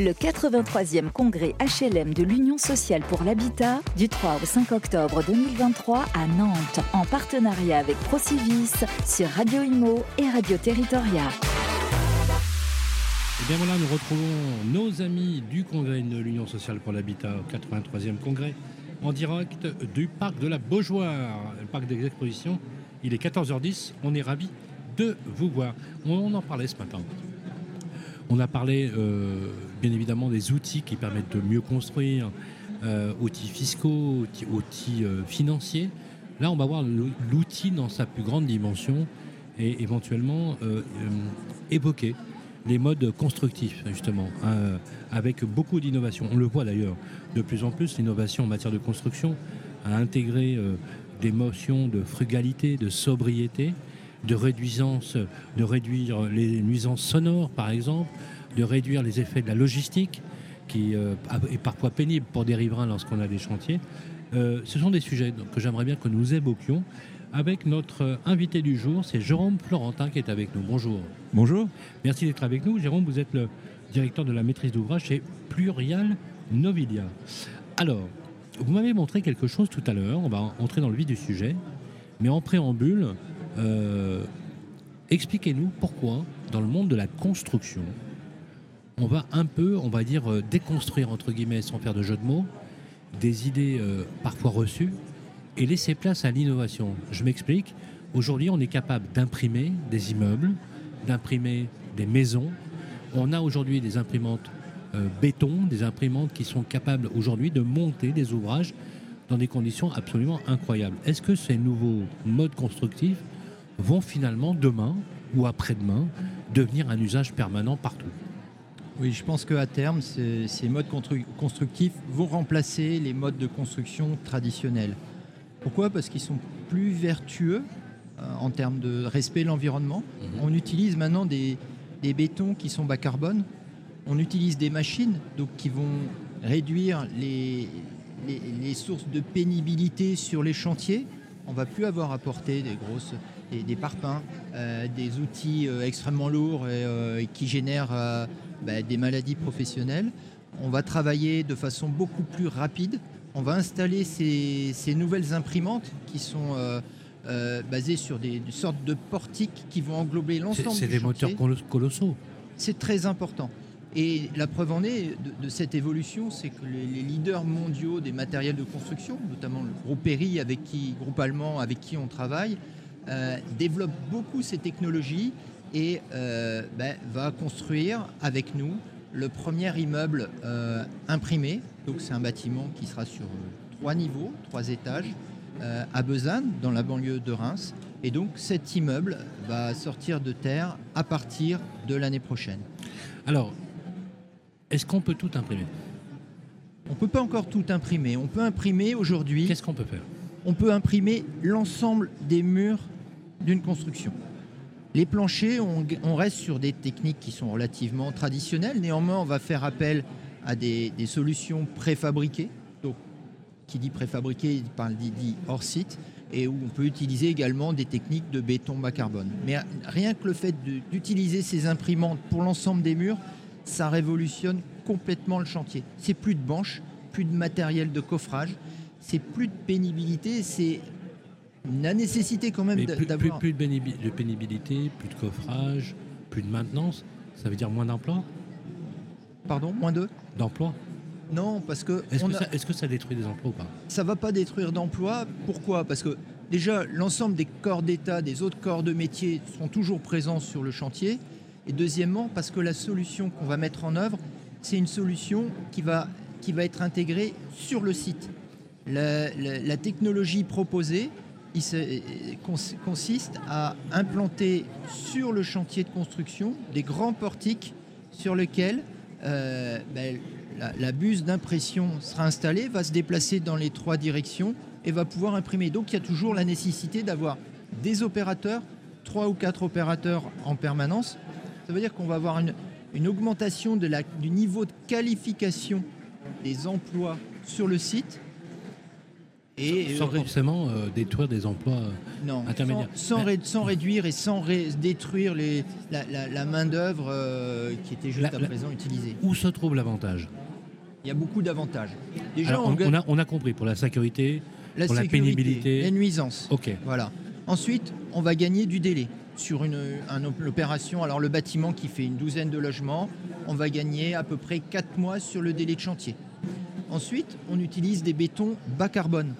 Le 83e congrès HLM de l'Union sociale pour l'habitat du 3 au 5 octobre 2023 à Nantes en partenariat avec Procivis sur Radio Imo et Radio Territoria. Et bien voilà, nous retrouvons nos amis du congrès de l'Union sociale pour l'habitat, 83e congrès, en direct du parc de la Beaujoire, le parc des expositions. Il est 14h10, on est ravis de vous voir. On en parlait ce matin. On a parlé euh, bien évidemment des outils qui permettent de mieux construire, euh, outils fiscaux, outils, euh, financiers. Là, on va voir l'outil dans sa plus grande dimension et éventuellement évoquer les modes constructifs, justement, avec beaucoup d'innovation. On le voit d'ailleurs de plus en plus, l'innovation en matière de construction a intégré des notions de frugalité, de sobriété, de réduisance, de réduire les nuisances sonores par exemple, de réduire les effets de la logistique qui euh, est parfois pénible pour des riverains lorsqu'on a des chantiers. Euh, ce sont des sujets que j'aimerais bien que nous évoquions avec notre invité du jour, c'est Jérôme Florentin qui est avec nous. Bonjour. Bonjour. Merci d'être avec nous. Jérôme, vous êtes le directeur de la maîtrise d'ouvrage chez Plurial Novilia. Alors, vous m'avez montré quelque chose tout à l'heure, on va entrer dans le vif du sujet, mais en préambule, euh, expliquez-nous pourquoi, dans le monde de la construction, on va un peu, on va dire, euh, déconstruire, entre guillemets, sans faire de jeu de mots, des idées euh, parfois reçues et laisser place à l'innovation. Je m'explique. Aujourd'hui, on est capable d'imprimer des immeubles, d'imprimer des maisons. On a aujourd'hui des imprimantes béton, des imprimantes qui sont capables aujourd'hui de monter des ouvrages dans des conditions absolument incroyables. Est-ce que ces nouveaux modes constructifs vont finalement demain ou après-demain devenir un usage permanent partout. Oui, je pense qu'à terme, ces, modes constructifs vont remplacer les modes de construction traditionnels. Pourquoi? Parce qu'ils sont plus vertueux euh, en termes de respect de l'environnement. Mhm. On utilise maintenant des, bétons qui sont bas carbone. On utilise des machines donc, qui vont réduire les, les sources de pénibilité sur les chantiers. On va plus avoir à porter des grosses des, parpaings, euh, des outils euh, extrêmement lourds et, euh, qui génèrent bah, des maladies professionnelles. On va travailler de façon beaucoup plus rapide. On va installer ces, nouvelles imprimantes qui sont basées sur des, sortes de portiques qui vont englober l'ensemble. C'est des moteurs colossaux. C'est très important. Et la preuve en est de, cette évolution, c'est que les, leaders mondiaux des matériels de construction, notamment le groupe Perry, avec qui, groupe allemand avec qui on travaille, euh, développe beaucoup ces technologies et euh, ben, va construire avec nous le premier immeuble euh, imprimé. Donc c'est un bâtiment qui sera sur trois niveaux, trois étages, à Besançon, dans la banlieue de Reims. Et donc cet immeuble va sortir de terre à partir de l'année prochaine. Alors, est-ce qu'on peut tout imprimer? On ne peut pas encore tout imprimer. On peut imprimer aujourd'hui. Qu'est-ce qu'on peut faire? On peut imprimer l'ensemble des murs d'une construction. Les planchers, on, reste sur des techniques qui sont relativement traditionnelles. Néanmoins, on va faire appel à des, solutions préfabriquées. Donc, qui dit préfabriqué, il parle dit, hors site, et où on peut utiliser également des techniques de béton bas carbone. Mais rien que le fait d'utiliser ces imprimantes pour l'ensemble des murs, ça révolutionne complètement le chantier. C'est plus de banches, plus de matériel de coffrage, c'est plus de pénibilité, c'est la nécessité quand même d'avoir... Plus, de pénibilité, plus de coffrage, plus de maintenance, ça veut dire moins d'emplois? Pardon Moins de? D'emplois? Non, parce que... Est-ce que, ça détruit des emplois ou pas? Ça ne va pas détruire d'emplois. Pourquoi? Parce que déjà, l'ensemble des corps d'État, des autres corps de métier seront toujours présents sur le chantier. Et deuxièmement, parce que la solution qu'on va mettre en œuvre, c'est une solution qui va, qui va être intégrée sur le site. la technologie proposée, il consiste à implanter sur le chantier de construction des grands portiques sur lesquels euh, ben, la, buse d'impression sera installée, va se déplacer dans les trois directions et va pouvoir imprimer. Donc il y a toujours la nécessité d'avoir des opérateurs, trois ou quatre opérateurs en permanence. Ça veut dire qu'on va avoir une, augmentation du niveau de qualification des emplois sur le site Et Sans euh, forcément euh, détruire des emplois. euh, non, intermédiaire. Sans, sans ré- sans réduire et sans ré- détruire les, la, la- la main-d'œuvre euh, qui était juste La- à présent utilisée. Où se trouve l'avantage? Il y a beaucoup d'avantages. Déjà, on, a, on a compris pour la sécurité. pour la pénibilité. les nuisances. Ok. Voilà. Ensuite, on va gagner du délai sur une, un op- opération. Alors le bâtiment qui fait une douzaine de logements, on va gagner à peu près 4 mois sur le délai de chantier. Ensuite, on utilise des bétons bas carbone.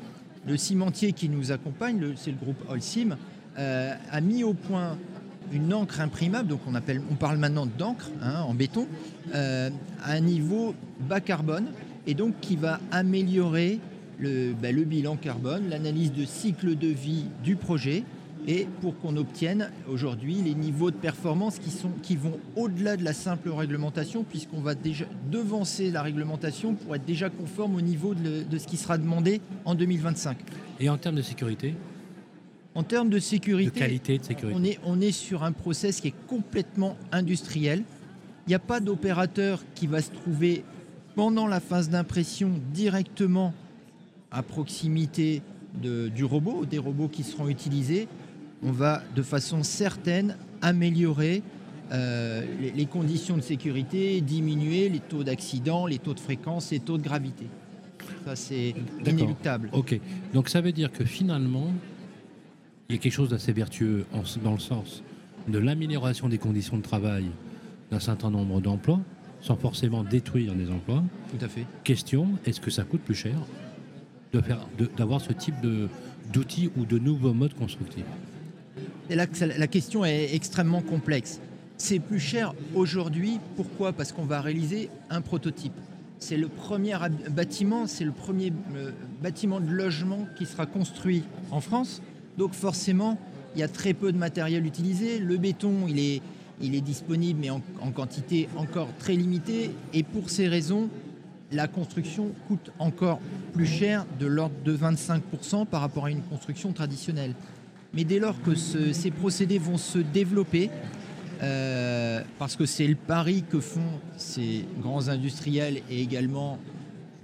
Le cimentier qui nous accompagne, c'est le groupe Holcim, euh, a mis au point une encre imprimable, donc on, parle maintenant d'encre hein, en béton, euh, à un niveau bas carbone, et donc qui va améliorer le, ben, le bilan carbone, l'analyse de cycle de vie du projet, et pour qu'on obtienne aujourd'hui les niveaux de performance qui, sont, qui vont au-delà de la simple réglementation, puisqu'on va déjà devancer la réglementation pour être déjà conforme au niveau de, de ce qui sera demandé en 2025. Et en termes de sécurité, En termes de de sécurité, qualité de sécurité. on est, on est sur un process qui est complètement industriel. Il n'y a pas d'opérateur qui va se trouver pendant la phase d'impression directement à proximité de- du robot, des robots qui seront utilisés. On va de façon certaine améliorer euh, les, les conditions de sécurité, diminuer les taux d'accident, les taux de fréquence, les taux de gravité. Ça, c'est inéluctable. Ok. Donc ça veut dire que finalement, il y a quelque chose d'assez vertueux en- dans le sens de l'amélioration des conditions de travail d'un certain nombre d'emplois, sans forcément détruire des emplois. Tout à fait. Question est-ce que ça coûte plus cher de faire, de- d'avoir ce type d'outils ou de nouveaux modes constructifs? Et là, la question est extrêmement complexe. C'est plus cher aujourd'hui. Pourquoi? Parce qu'on va réaliser un prototype. C'est le premier bâtiment, c'est le premier euh, bâtiment de logement qui sera construit en France. Donc forcément, il y a très peu de matériel utilisé. Le béton, il est, il est disponible, mais en, en quantité encore très limitée. Et pour ces raisons, la construction coûte encore plus cher, de l'ordre de 25% par rapport à une construction traditionnelle. Mais dès lors que ce- ces procédés vont se développer, euh, parce que c'est le pari que font ces grands industriels et également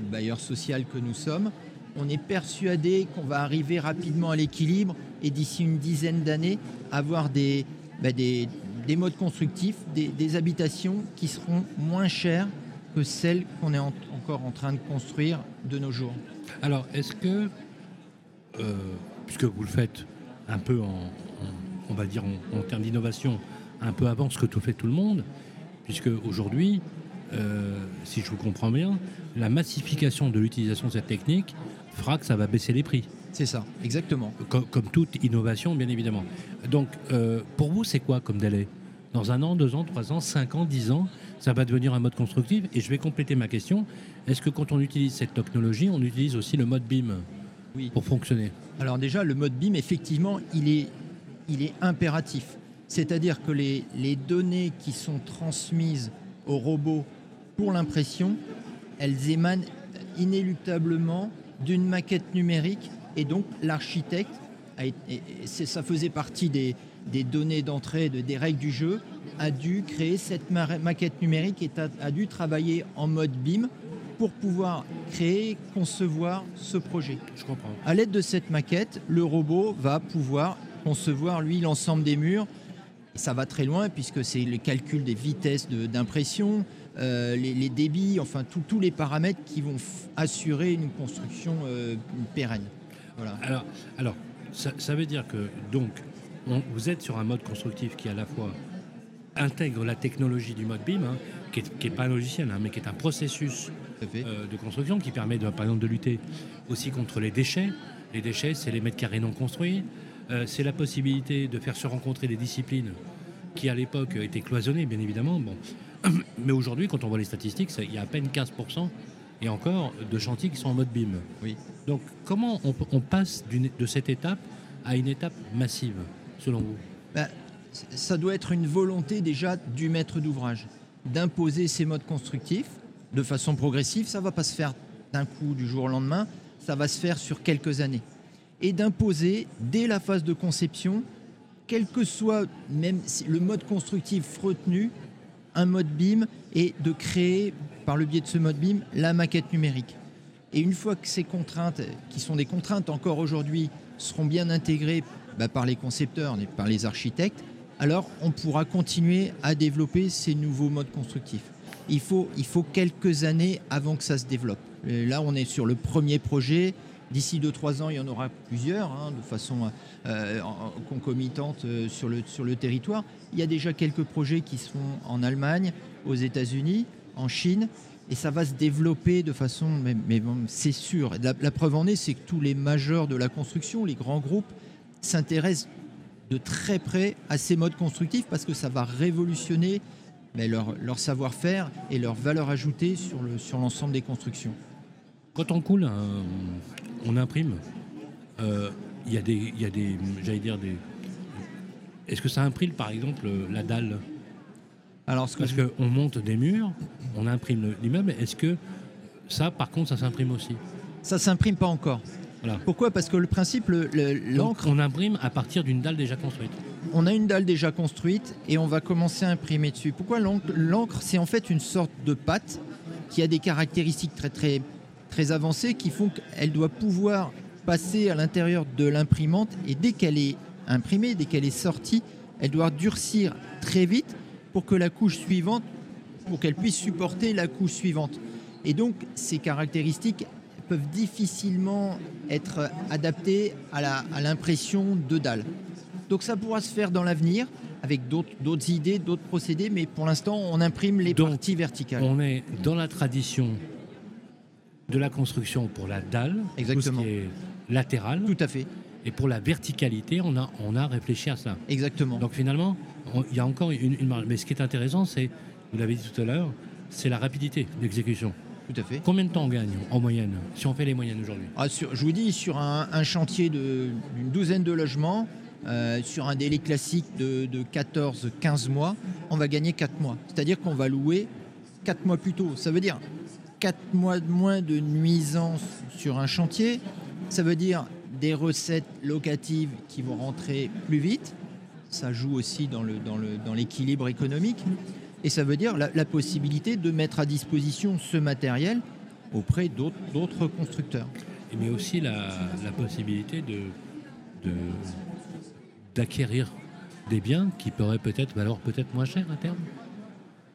le bailleur social que nous sommes, on est persuadé qu'on va arriver rapidement à l'équilibre et d'ici une dizaine d'années avoir des, bah, des, des modes constructifs, des, habitations qui seront moins chères que celles qu'on est en- encore en train de construire de nos jours. Alors, est-ce que, euh, puisque vous le faites un peu en, en- on va dire en, en termes d'innovation, un peu avant ce que tout fait tout le monde, puisque aujourd'hui, euh, si je vous comprends bien, la massification de l'utilisation de cette technique fera que ça va baisser les prix, C'est ça, exactement. comme, comme toute innovation, bien évidemment. Donc, euh, pour vous, c'est quoi comme délai? Dans un an, deux ans, trois ans, cinq ans, dix ans, ça va devenir un mode constructif. Et je vais compléter ma question. Est-ce que quand on utilise cette technologie, on utilise aussi le mode BIM? Oui. pour fonctionner Alors déjà, le mode BIM, effectivement, il est, il est impératif. C'est-à-dire que les, les données qui sont transmises au robot pour l'impression, elles émanent inéluctablement d'une maquette numérique et donc l'architecte, ça faisait partie des, des données d'entrée, de- des règles du jeu, a dû créer cette ma- maquette numérique et a, a dû travailler en mode BIM pour pouvoir créer, concevoir ce projet. Je comprends. À l'aide de cette maquette, le robot va pouvoir concevoir, lui, l'ensemble des murs. Et ça va très loin puisque c'est le calcul des vitesses de- d'impression, euh, les, les débits, enfin tous les paramètres qui vont assurer une construction euh, pérenne. Voilà. Alors, alors ça, ça veut dire que donc on- vous êtes sur un mode constructif qui à la fois intègre la technologie du mode BIM, hein, qui n'est pas un logiciel, hein, mais qui est un processus. Euh, de construction qui permet de, par exemple de lutter aussi contre les déchets. Les déchets, c'est les mètres carrés non construits. Euh, c'est la possibilité de faire se rencontrer des disciplines qui à l'époque étaient cloisonnées, bien évidemment. Bon. Mais aujourd'hui, quand on voit les statistiques, c'est- il y a à peine 15% et encore de chantiers qui sont en mode BIM. Oui. Donc comment on, on passe de cette étape à une étape massive, selon vous? Bah, ça doit être une volonté déjà du maître d'ouvrage d'imposer ces modes constructifs de façon progressive. Ça ne va pas se faire d'un coup du jour au lendemain, ça va se faire sur quelques années. Et d'imposer dès la phase de conception, quel que soit même le mode constructif retenu, un mode BIM et de créer par le biais de ce mode BIM la maquette numérique. Et une fois que ces contraintes, qui sont des contraintes encore aujourd'hui, seront bien intégrées bah, par les concepteurs par les architectes, alors on pourra continuer à développer ces nouveaux modes constructifs. Il faut, il faut quelques années avant que ça se développe. là, on est sur le premier projet. D'ici 2-3 ans, il y en aura plusieurs, hein, de façon euh, concomitante euh, sur, le, sur le territoire. Il y a déjà quelques projets qui se font en Allemagne, aux États-Unis, en Chine, et ça va se développer de façon, mais, mais c'est sûr. La, la, preuve en est, c'est que tous les majeurs de la construction, les grands groupes, s'intéressent de très près à ces modes constructifs parce que ça va révolutionner mais leur, leur savoir-faire et leur valeur ajoutée sur, le, sur l'ensemble des constructions. Quand on coule, euh, on imprime. Il euh, y a des, y a des j'allais dire des. Est-ce que ça imprime par exemple la dalle? Alors, ce que Parce je... qu'on monte des murs, on imprime l'immeuble. Est-ce que ça, par contre, ça s'imprime aussi? Ça s'imprime pas encore. Voilà. Pourquoi? Parce que le principe, l'encre. On imprime à partir d'une dalle déjà construite. On a une dalle déjà construite et on va commencer à imprimer dessus. Pourquoi l'encre C'est en fait une sorte de pâte qui a des caractéristiques très avancées qui font qu'elle doit pouvoir passer à l'intérieur de l'imprimante et dès qu'elle est imprimée, dès qu'elle est sortie, elle doit durcir très vite pour que la couche suivante, qu'elle puisse supporter la couche suivante. Et donc ces caractéristiques peuvent difficilement être adaptées à l'impression de dalles. Donc ça pourra se faire dans l'avenir avec d'autres idées, d'autres procédés, mais pour l'instant, on imprime les parties verticales. On est dans la tradition de la construction pour la dalle, Exactement. tout ce qui est latéral. Tout à fait. Et pour la verticalité, on a, on a réfléchi à ça. Exactement. Donc finalement, il y a encore une, une marge. Mais ce qui est intéressant, c'est, vous l'avez dit tout à l'heure, c'est la rapidité d'exécution. Tout à fait. Combien de temps on gagne en moyenne, si on fait les moyennes aujourd'hui? Ah, Je vous dis, sur un, un chantier d'une douzaine de logements, euh, sur un délai classique de, de 14-15 mois, on va gagner 4 mois. C'est-à-dire qu'on va louer 4 mois plus tôt. Ça veut dire 4 mois de moins de nuisance sur un chantier. Ça veut dire des recettes locatives qui vont rentrer plus vite. Ça joue aussi dans l'équilibre économique. Et ça veut dire la, possibilité de mettre à disposition ce matériel auprès d'autres constructeurs. Mais aussi la, possibilité de d'acquérir des biens qui pourraient peut-être valoir peut-être moins cher à terme?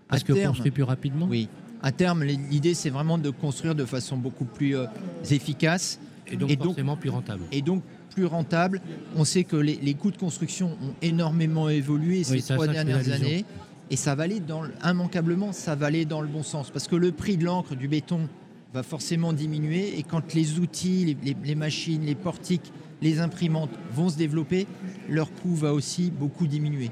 Parce à que terme, construit plus rapidement? Oui. À terme, l'idée, c'est vraiment de construire de façon beaucoup plus euh, efficace. Et donc, et forcément donc, plus rentable. Et donc plus rentable. On sait que les, les coûts de construction ont énormément évolué ces oui, trois dernières années. Et ça va aller dans, immanquablement, ça va aller dans le bon sens. Parce que le prix de l'encre, du béton, va forcément diminuer. Et quand les outils, les, les, les machines, les portiques les imprimantes vont se développer, leur coût va aussi beaucoup diminuer.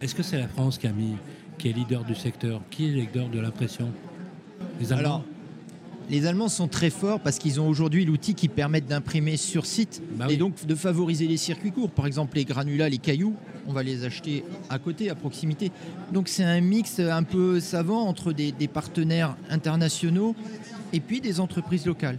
Est-ce que c'est la France mis, qui est leader du secteur? Qui est leader de l'impression? Les Allemands? Alors, les Allemands sont très forts parce qu'ils ont aujourd'hui l'outil qui permet d'imprimer sur site bah et oui. donc de favoriser les circuits courts. Par exemple, les granulats, les cailloux, on va les acheter à côté, à proximité. Donc c'est un mix un peu savant entre des, des partenaires internationaux et puis des entreprises locales.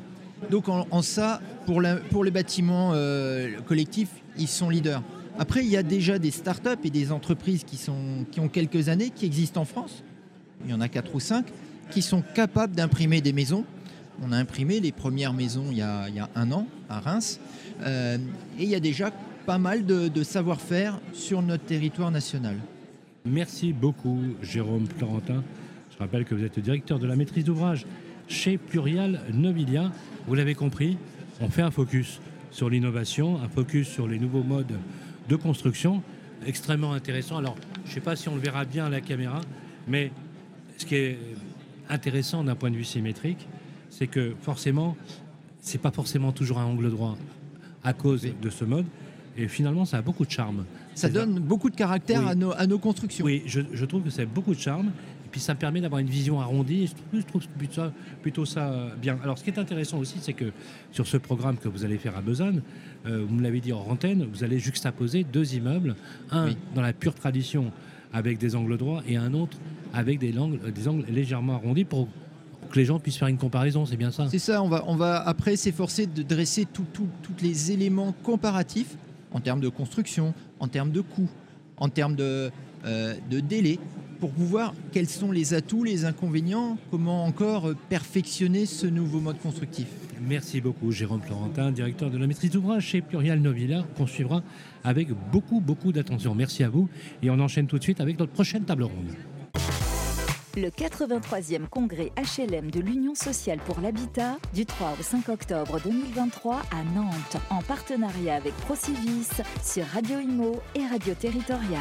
Donc en, en ça, pour, la, pour, les bâtiments euh, collectifs, ils sont leaders. Après, il y a déjà des startups et des entreprises qui, sont, qui ont quelques années, qui existent en France. Il y en a quatre ou cinq, qui sont capables d'imprimer des maisons. On a imprimé les premières maisons il y a, il y a un an à Reims. Euh, et il y a déjà pas mal de, savoir-faire sur notre territoire national. Merci beaucoup, Jérôme Florentin. Je rappelle que vous êtes directeur de la maîtrise d'ouvrage chez Plurial Nobilia. Vous l'avez compris, on fait un focus sur l'innovation, un focus sur les nouveaux modes de construction, extrêmement intéressant. Alors, je ne sais pas si on le verra bien à la caméra, mais ce qui est intéressant d'un point de vue symétrique, c'est que forcément, c'est pas forcément toujours un angle droit à cause de ce mode. Et finalement, ça a beaucoup de charme. Ça donne beaucoup de caractère oui. à, nos, à, nos, constructions. Oui, je, je trouve que ça a beaucoup de charme puis ça me permet d'avoir une vision arrondie. Je trouve, je trouve ça, plutôt ça bien. Alors, ce qui est intéressant aussi, c'est que sur ce programme que vous allez faire à Besançon, euh, vous me l'avez dit en antenne, vous allez juxtaposer deux immeubles, un oui. dans la pure tradition avec des angles droits et un autre avec des angles, des angles légèrement arrondis pour que les gens puissent faire une comparaison, c'est bien ça? C'est ça, on va, on va après s'efforcer de dresser tous les éléments comparatifs en termes de construction, en termes de coûts, en termes de, euh, de délai, pour pouvoir quels sont les atouts, les inconvénients, comment encore perfectionner ce nouveau mode constructif? Merci beaucoup Jérôme Florentin, directeur de la maîtrise d'ouvrage chez Plurial Novilla, qu'on suivra avec beaucoup beaucoup d'attention. Merci à vous et on enchaîne tout de suite avec notre prochaine table ronde. Le 83e congrès HLM de l'Union sociale pour l'habitat du 3 au 5 octobre 2023 à Nantes en partenariat avec Procivis sur Radio Imo et Radio Territoria.